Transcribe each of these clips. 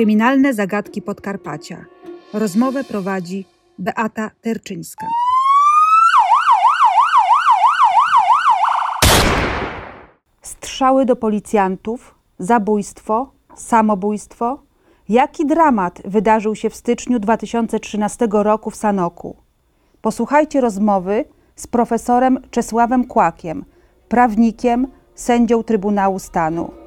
Kryminalne zagadki Podkarpacia. Rozmowę prowadzi Beata Terczyńska. Strzały do policjantów, zabójstwo, samobójstwo. Jaki dramat wydarzył się w styczniu 2013 roku w Sanoku? Posłuchajcie rozmowy z profesorem Czesławem Kłakiem, prawnikiem, sędzią Trybunału Stanu.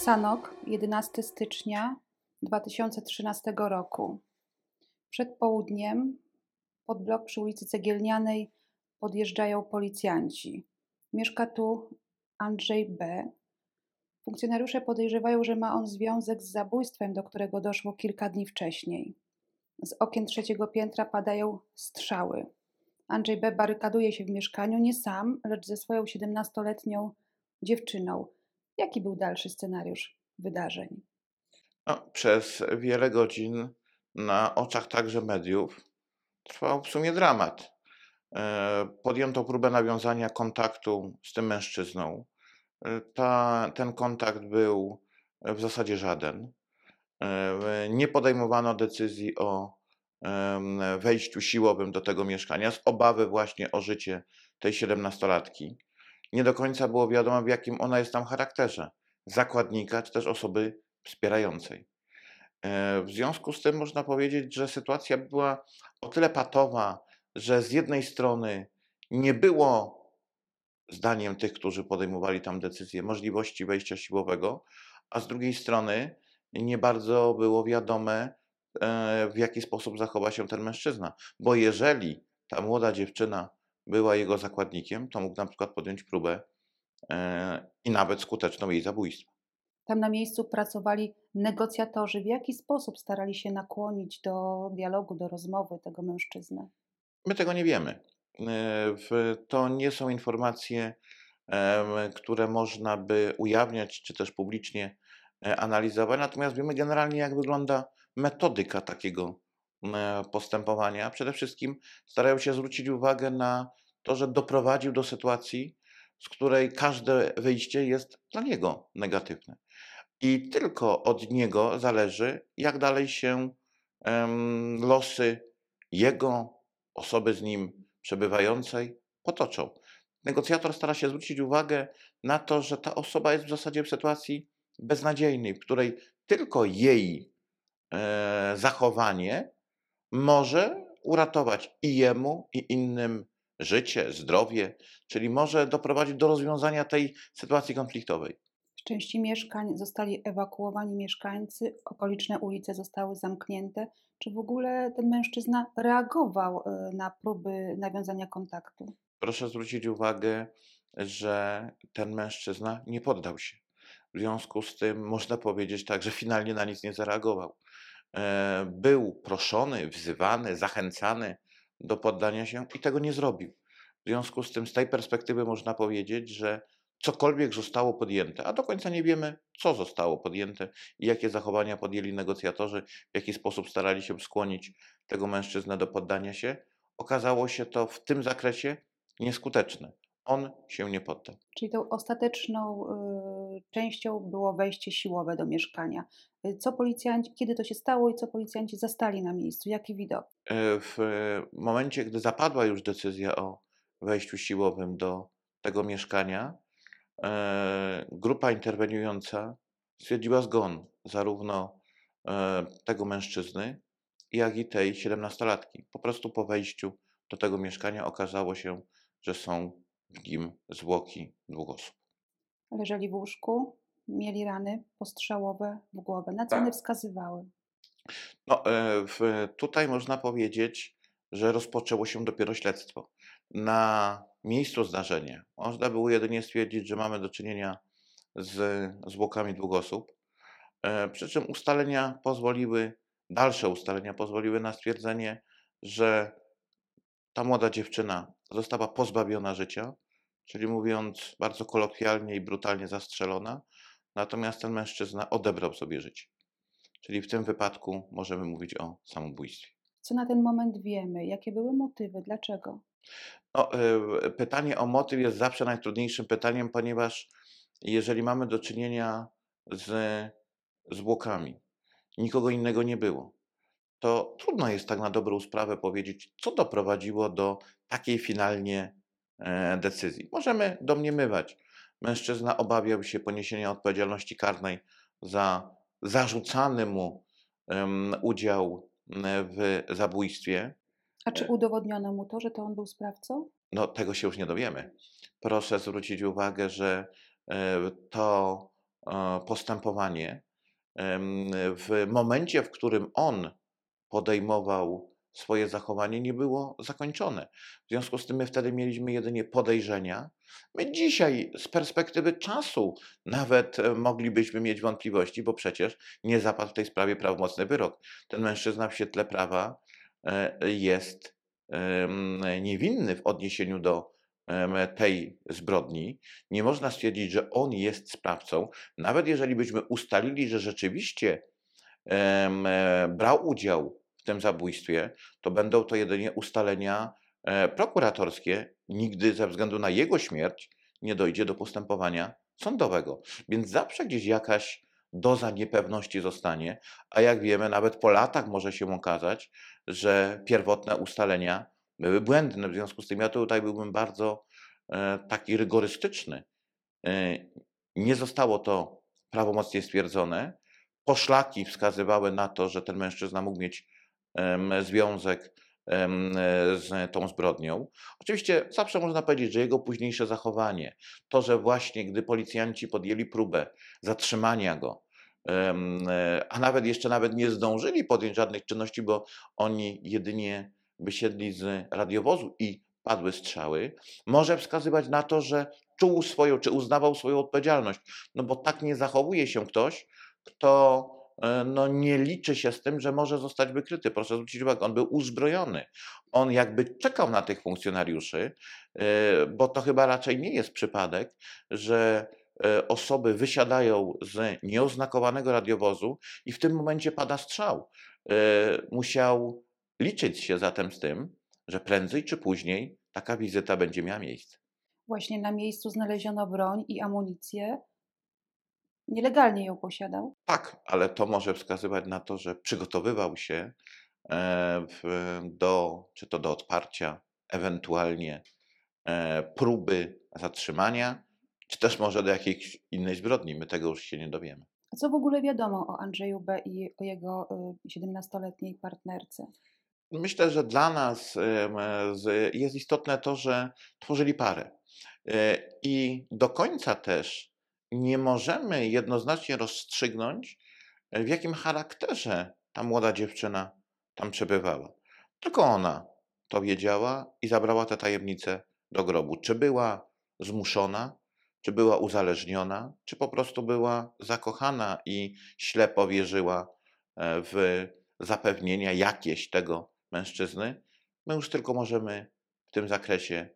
Sanok, 11 stycznia 2013 roku. Przed południem pod blok przy ulicy Cegielnianej podjeżdżają policjanci. Mieszka tu Andrzej B. Funkcjonariusze podejrzewają, że ma on związek z zabójstwem, do którego doszło kilka dni wcześniej. Z okien trzeciego piętra padają strzały. Andrzej B. barykaduje się w mieszkaniu nie sam, lecz ze swoją 17-letnią dziewczyną. Jaki był dalszy scenariusz wydarzeń? No, przez wiele godzin na oczach także mediów trwał w sumie dramat. E, Podjęto próbę nawiązania kontaktu z tym mężczyzną. E, Ta, ten kontakt był w zasadzie żaden. E, Nie podejmowano decyzji o wejściu siłowym do tego mieszkania z obawy właśnie o życie tej siedemnastolatki. Nie do końca było wiadomo, w jakim ona jest tam charakterze zakładnika czy też osoby wspierającej. E, W związku z tym można powiedzieć, że sytuacja była o tyle patowa, że z jednej strony nie było, zdaniem tych, którzy podejmowali tam decyzję, możliwości wejścia siłowego, a z drugiej strony nie bardzo było wiadome, e, w jaki sposób zachowa się ten mężczyzna. Bo jeżeli ta młoda dziewczyna była jego zakładnikiem, to mógł na przykład podjąć próbę e, i nawet skuteczną jej zabójstwa. Tam na miejscu pracowali negocjatorzy. W jaki sposób starali się nakłonić do dialogu, do rozmowy tego mężczyznę? My tego nie wiemy. E, To nie są informacje, które można by ujawniać, czy też publicznie e, analizować, natomiast wiemy generalnie, jak wygląda metodyka takiego postępowania. Przede wszystkim starają się zwrócić uwagę na to, że doprowadził do sytuacji, z której każde wyjście jest dla niego negatywne. I tylko od niego zależy, jak dalej się em, losy jego, osoby z nim przebywającej potoczą. Negocjator stara się zwrócić uwagę na to, że ta osoba jest w zasadzie w sytuacji beznadziejnej, w której tylko jej e, zachowanie może uratować i jemu, i innym życie, zdrowie, czyli może doprowadzić do rozwiązania tej sytuacji konfliktowej. Z części mieszkań zostali ewakuowani mieszkańcy, okoliczne ulice zostały zamknięte. Czy w ogóle ten mężczyzna reagował e, na próby nawiązania kontaktu? Proszę zwrócić uwagę, że ten mężczyzna nie poddał się. W związku z tym można powiedzieć tak, że finalnie na nic nie zareagował. E, Był proszony, wzywany, zachęcany do poddania się i tego nie zrobił. W związku z tym, z tej perspektywy można powiedzieć, że cokolwiek zostało podjęte, a do końca nie wiemy, co zostało podjęte i jakie zachowania podjęli negocjatorzy, w jaki sposób starali się skłonić tego mężczyznę do poddania się, okazało się to w tym zakresie nieskuteczne. On się nie poddał. Czyli tą ostateczną y, częścią było wejście siłowe do mieszkania. Y, Co policjanci, kiedy to się stało i co policjanci zastali na miejscu? Jaki widok? E, W momencie, gdy zapadła już decyzja o wejściu siłowym do tego mieszkania, e, grupa interweniująca stwierdziła zgon zarówno e, tego mężczyzny, jak i tej 17-latki. Po prostu po wejściu do tego mieszkania okazało się, że są nim zwłoki dwóch osób. Leżeli w łóżku, mieli rany postrzałowe w głowę. Na co Tak. one wskazywały? No, e, w, tutaj można powiedzieć, że rozpoczęło się dopiero śledztwo. Na miejscu zdarzenia można było jedynie stwierdzić, że mamy do czynienia z zwłokami dwóch osób. E, Przy czym ustalenia pozwoliły, dalsze ustalenia pozwoliły na stwierdzenie, że ta młoda dziewczyna została pozbawiona życia, czyli mówiąc bardzo kolokwialnie i brutalnie zastrzelona, natomiast ten mężczyzna odebrał sobie życie. Czyli w tym wypadku możemy mówić o samobójstwie. Co na ten moment wiemy? Jakie były motywy? Dlaczego? No, y, pytanie o motyw jest zawsze najtrudniejszym pytaniem, ponieważ jeżeli mamy do czynienia z zwłokami. Nikogo innego nie było. To trudno jest tak na dobrą sprawę powiedzieć, co doprowadziło do takiej finalnie e, decyzji. Możemy domniemywać. Mężczyzna obawiał się poniesienia odpowiedzialności karnej za zarzucany mu udział m, w zabójstwie. A czy E. udowodniono mu to, że to on był sprawcą? No, tego się już nie dowiemy. Proszę zwrócić uwagę, że e, to e, postępowanie w momencie, w którym on podejmował swoje zachowanie, nie było zakończone. W związku z tym my wtedy mieliśmy jedynie podejrzenia. My dzisiaj z perspektywy czasu nawet e, moglibyśmy mieć wątpliwości, bo przecież nie zapadł w tej sprawie prawomocny wyrok. Ten mężczyzna w świetle prawa e, jest niewinny w odniesieniu do tej zbrodni. Nie można stwierdzić, że on jest sprawcą, nawet jeżeli byśmy ustalili, że rzeczywiście e, brał udział w tym zabójstwie, to będą to jedynie ustalenia e, prokuratorskie. Nigdy ze względu na jego śmierć nie dojdzie do postępowania sądowego. Więc zawsze gdzieś jakaś doza niepewności zostanie, a jak wiemy, nawet po latach może się okazać, że pierwotne ustalenia były błędne. W związku z tym ja tutaj byłbym bardzo e, taki rygorystyczny. E, nie zostało to prawomocnie stwierdzone. Poszlaki wskazywały na to, że ten mężczyzna mógł mieć związek z tą zbrodnią. Oczywiście zawsze można powiedzieć, że jego późniejsze zachowanie, to, że właśnie gdy policjanci podjęli próbę zatrzymania go, e, a nawet jeszcze nawet nie zdążyli podjąć żadnych czynności, bo oni jedynie wysiedli z radiowozu i padły strzały, może wskazywać na to, że czuł swoją, czy uznawał swoją odpowiedzialność. No bo tak nie zachowuje się ktoś, kto no, nie liczy się z tym, że może zostać wykryty. Proszę zwrócić uwagę, on był uzbrojony. On jakby czekał na tych funkcjonariuszy, e, bo to chyba raczej nie jest przypadek, że e, osoby wysiadają z nieoznakowanego radiowozu i w tym momencie pada strzał. E, Musiał liczyć się zatem z tym, że prędzej czy później taka wizyta będzie miała miejsce. Właśnie na miejscu znaleziono broń i amunicję. Nielegalnie ją posiadał. Tak, ale to może wskazywać na to, że przygotowywał się e, w, do, czy to do odparcia, ewentualnie e, próby zatrzymania, czy też może do jakiejś innej zbrodni. My tego już się nie dowiemy. A co w ogóle wiadomo o Andrzeju B. i o jego y, 17-letniej partnerce? Myślę, że dla nas z- jest istotne to, że tworzyli parę. E, I do końca też nie możemy jednoznacznie rozstrzygnąć, e, w jakim charakterze ta młoda dziewczyna tam przebywała. Tylko ona to wiedziała i zabrała tę tajemnicę do grobu. Czy była zmuszona, czy była uzależniona, czy po prostu była zakochana i ślepo wierzyła e, w zapewnienia jakieś tego mężczyzny, my już tylko możemy w tym zakresie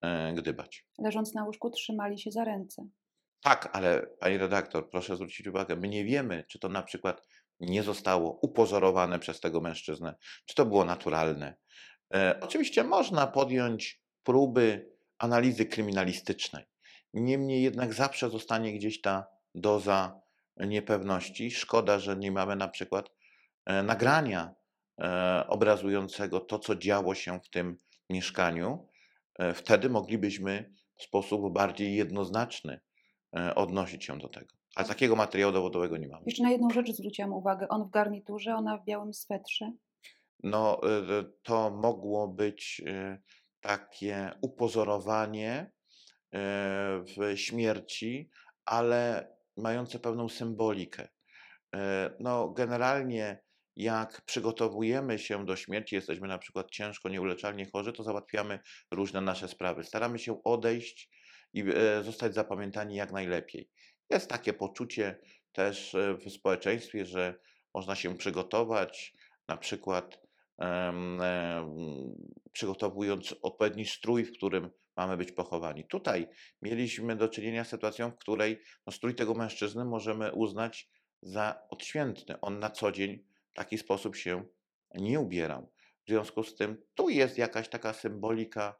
e, gdybać. Leżąc na łóżku, trzymali się za ręce. Tak, ale pani redaktor, proszę zwrócić uwagę, my nie wiemy, czy to na przykład nie zostało upozorowane przez tego mężczyznę, czy to było naturalne. E, oczywiście można podjąć próby analizy kryminalistycznej. Niemniej jednak zawsze zostanie gdzieś ta doza niepewności. Szkoda, że nie mamy na przykład e, nagrania e, obrazującego to, co działo się w tym mieszkaniu. E, wtedy moglibyśmy w sposób bardziej jednoznaczny odnosić się do tego. Ale takiego materiału dowodowego nie mamy. Jeszcze na jedną rzecz zwróciłam uwagę. On w garniturze, ona w białym swetrze. No, y, to mogło być y, takie upozorowanie w śmierci, ale mające pewną symbolikę. No, generalnie, jak przygotowujemy się do śmierci, jesteśmy na przykład ciężko, nieuleczalnie chorzy, to załatwiamy różne nasze sprawy. Staramy się odejść i e, zostać zapamiętani jak najlepiej. Jest takie poczucie też e, w społeczeństwie, że można się przygotować, na przykład em, przygotowując odpowiedni strój, w którym mamy być pochowani. Tutaj mieliśmy do czynienia z sytuacją, w której no, strój tego mężczyzny możemy uznać za odświętny. On na co dzień w taki sposób się nie ubierał. W związku z tym tu jest jakaś taka symbolika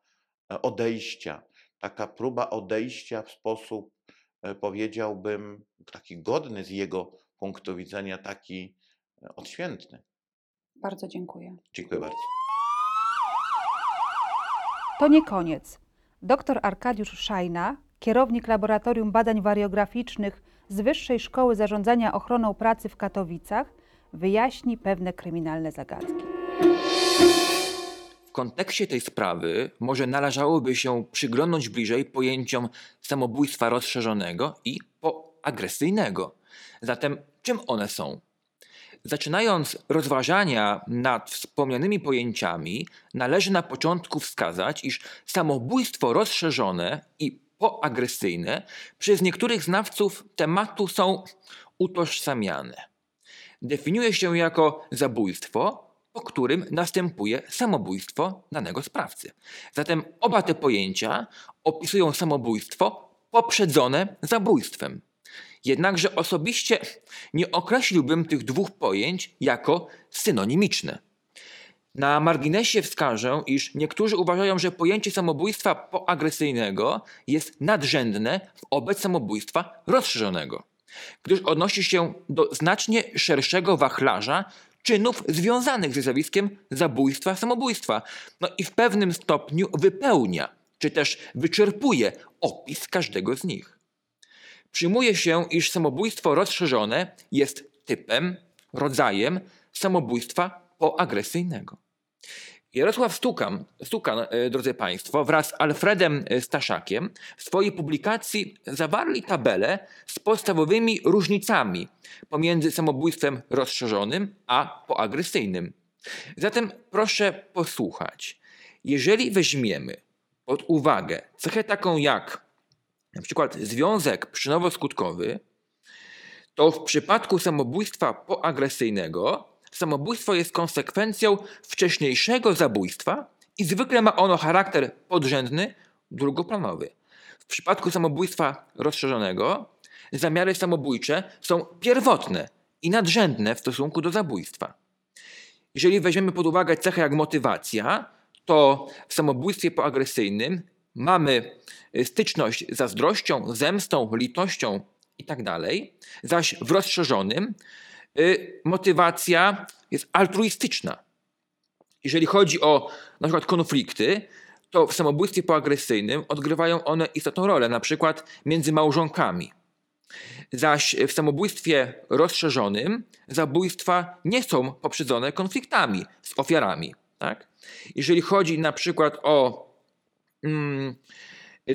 e, odejścia, taka próba odejścia w sposób e, powiedziałbym, taki godny z jego punktu widzenia, taki e, odświętny. Bardzo dziękuję. Dziękuję bardzo. To nie koniec. Dr Arkadiusz Szajna, kierownik Laboratorium Badań Wariograficznych z Wyższej Szkoły Zarządzania Ochroną Pracy w Katowicach, wyjaśni pewne kryminalne zagadki. Kontekście tej sprawy może należałoby się przyglądnąć bliżej pojęciom samobójstwa rozszerzonego i poagresyjnego. Zatem czym one są? Zaczynając rozważania nad wspomnianymi pojęciami, należy na początku wskazać, iż samobójstwo rozszerzone i poagresyjne przez niektórych znawców tematu są utożsamiane. Definiuje się jako zabójstwo, po którym następuje samobójstwo danego sprawcy. Zatem oba te pojęcia opisują samobójstwo poprzedzone zabójstwem. Jednakże osobiście nie określiłbym tych dwóch pojęć jako synonimiczne. Na marginesie wskażę, iż niektórzy uważają, że pojęcie samobójstwa poagresyjnego jest nadrzędne wobec samobójstwa rozszerzonego, gdyż odnosi się do znacznie szerszego wachlarza czynów związanych ze zjawiskiem zabójstwa, samobójstwa. No i w pewnym stopniu wypełnia, czy też wyczerpuje opis każdego z nich. Przyjmuje się, iż samobójstwo rozszerzone jest typem, rodzajem samobójstwa poagresyjnego. Jarosław Stukan, Stukan, e, drodzy Państwo, wraz z Alfredem e, Staszakiem w swojej publikacji zawarli tabelę z podstawowymi różnicami pomiędzy samobójstwem rozszerzonym a poagresyjnym. Zatem proszę posłuchać. Jeżeli weźmiemy pod uwagę cechę taką jak na przykład związek przyczynowo-skutkowy, to w przypadku samobójstwa poagresyjnego samobójstwo jest konsekwencją wcześniejszego zabójstwa i zwykle ma ono charakter podrzędny, drugoplanowy. W przypadku samobójstwa rozszerzonego zamiary samobójcze są pierwotne i nadrzędne w stosunku do zabójstwa. Jeżeli weźmiemy pod uwagę cechę jak motywacja, to w samobójstwie poagresyjnym mamy styczność z zazdrością, zemstą, litością itd., tak zaś w rozszerzonym Y, motywacja jest altruistyczna. Jeżeli chodzi o na przykład konflikty, to w samobójstwie poagresyjnym odgrywają one istotną rolę, na przykład między małżonkami. Zaś w samobójstwie rozszerzonym zabójstwa nie są poprzedzone konfliktami z ofiarami. Tak? Jeżeli chodzi na przykład o mm,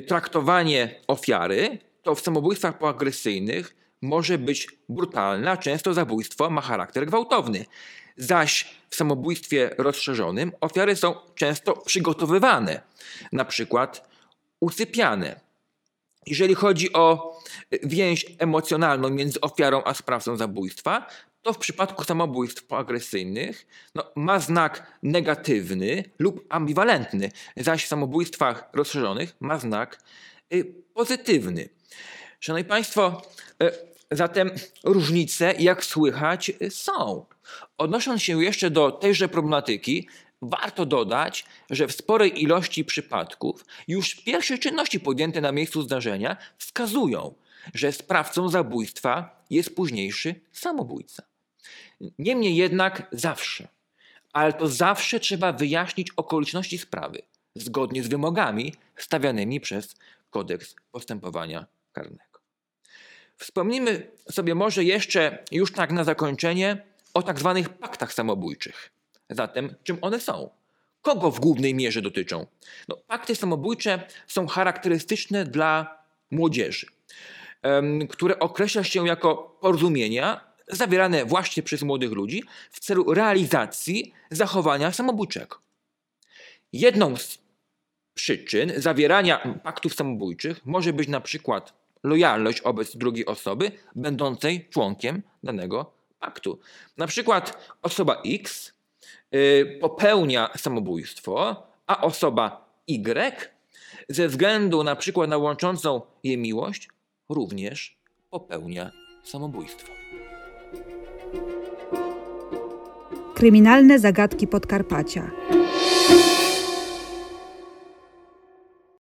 traktowanie ofiary, to w samobójstwach poagresyjnych może być brutalna, często zabójstwo ma charakter gwałtowny. Zaś w samobójstwie rozszerzonym ofiary są często przygotowywane, na przykład usypiane. Jeżeli chodzi o więź emocjonalną między ofiarą a sprawcą zabójstwa, to w przypadku samobójstw agresyjnych no, ma znak negatywny lub ambiwalentny, zaś w samobójstwach rozszerzonych ma znak y, pozytywny. Szanowni Państwo, y, Zatem różnice, jak słychać, są. Odnosząc się jeszcze do tejże problematyki, warto dodać, że w sporej ilości przypadków już pierwsze czynności podjęte na miejscu zdarzenia wskazują, że sprawcą zabójstwa jest późniejszy samobójca. Niemniej jednak zawsze, ale to zawsze trzeba wyjaśnić okoliczności sprawy zgodnie z wymogami stawianymi przez kodeks postępowania karnego. Wspomnimy sobie może jeszcze już tak na zakończenie o tak zwanych paktach samobójczych. Zatem, czym one są? Kogo w głównej mierze dotyczą? No, pakty samobójcze są charakterystyczne dla młodzieży, które określa się jako porozumienia zawierane właśnie przez młodych ludzi w celu realizacji zachowania samobójczego. Jedną z przyczyn zawierania paktów samobójczych może być na przykład lojalność wobec drugiej osoby będącej członkiem danego paktu. Na przykład osoba X y, popełnia samobójstwo, a osoba Y ze względu na przykład na łączącą je miłość również popełnia samobójstwo. Kryminalne zagadki Podkarpacia.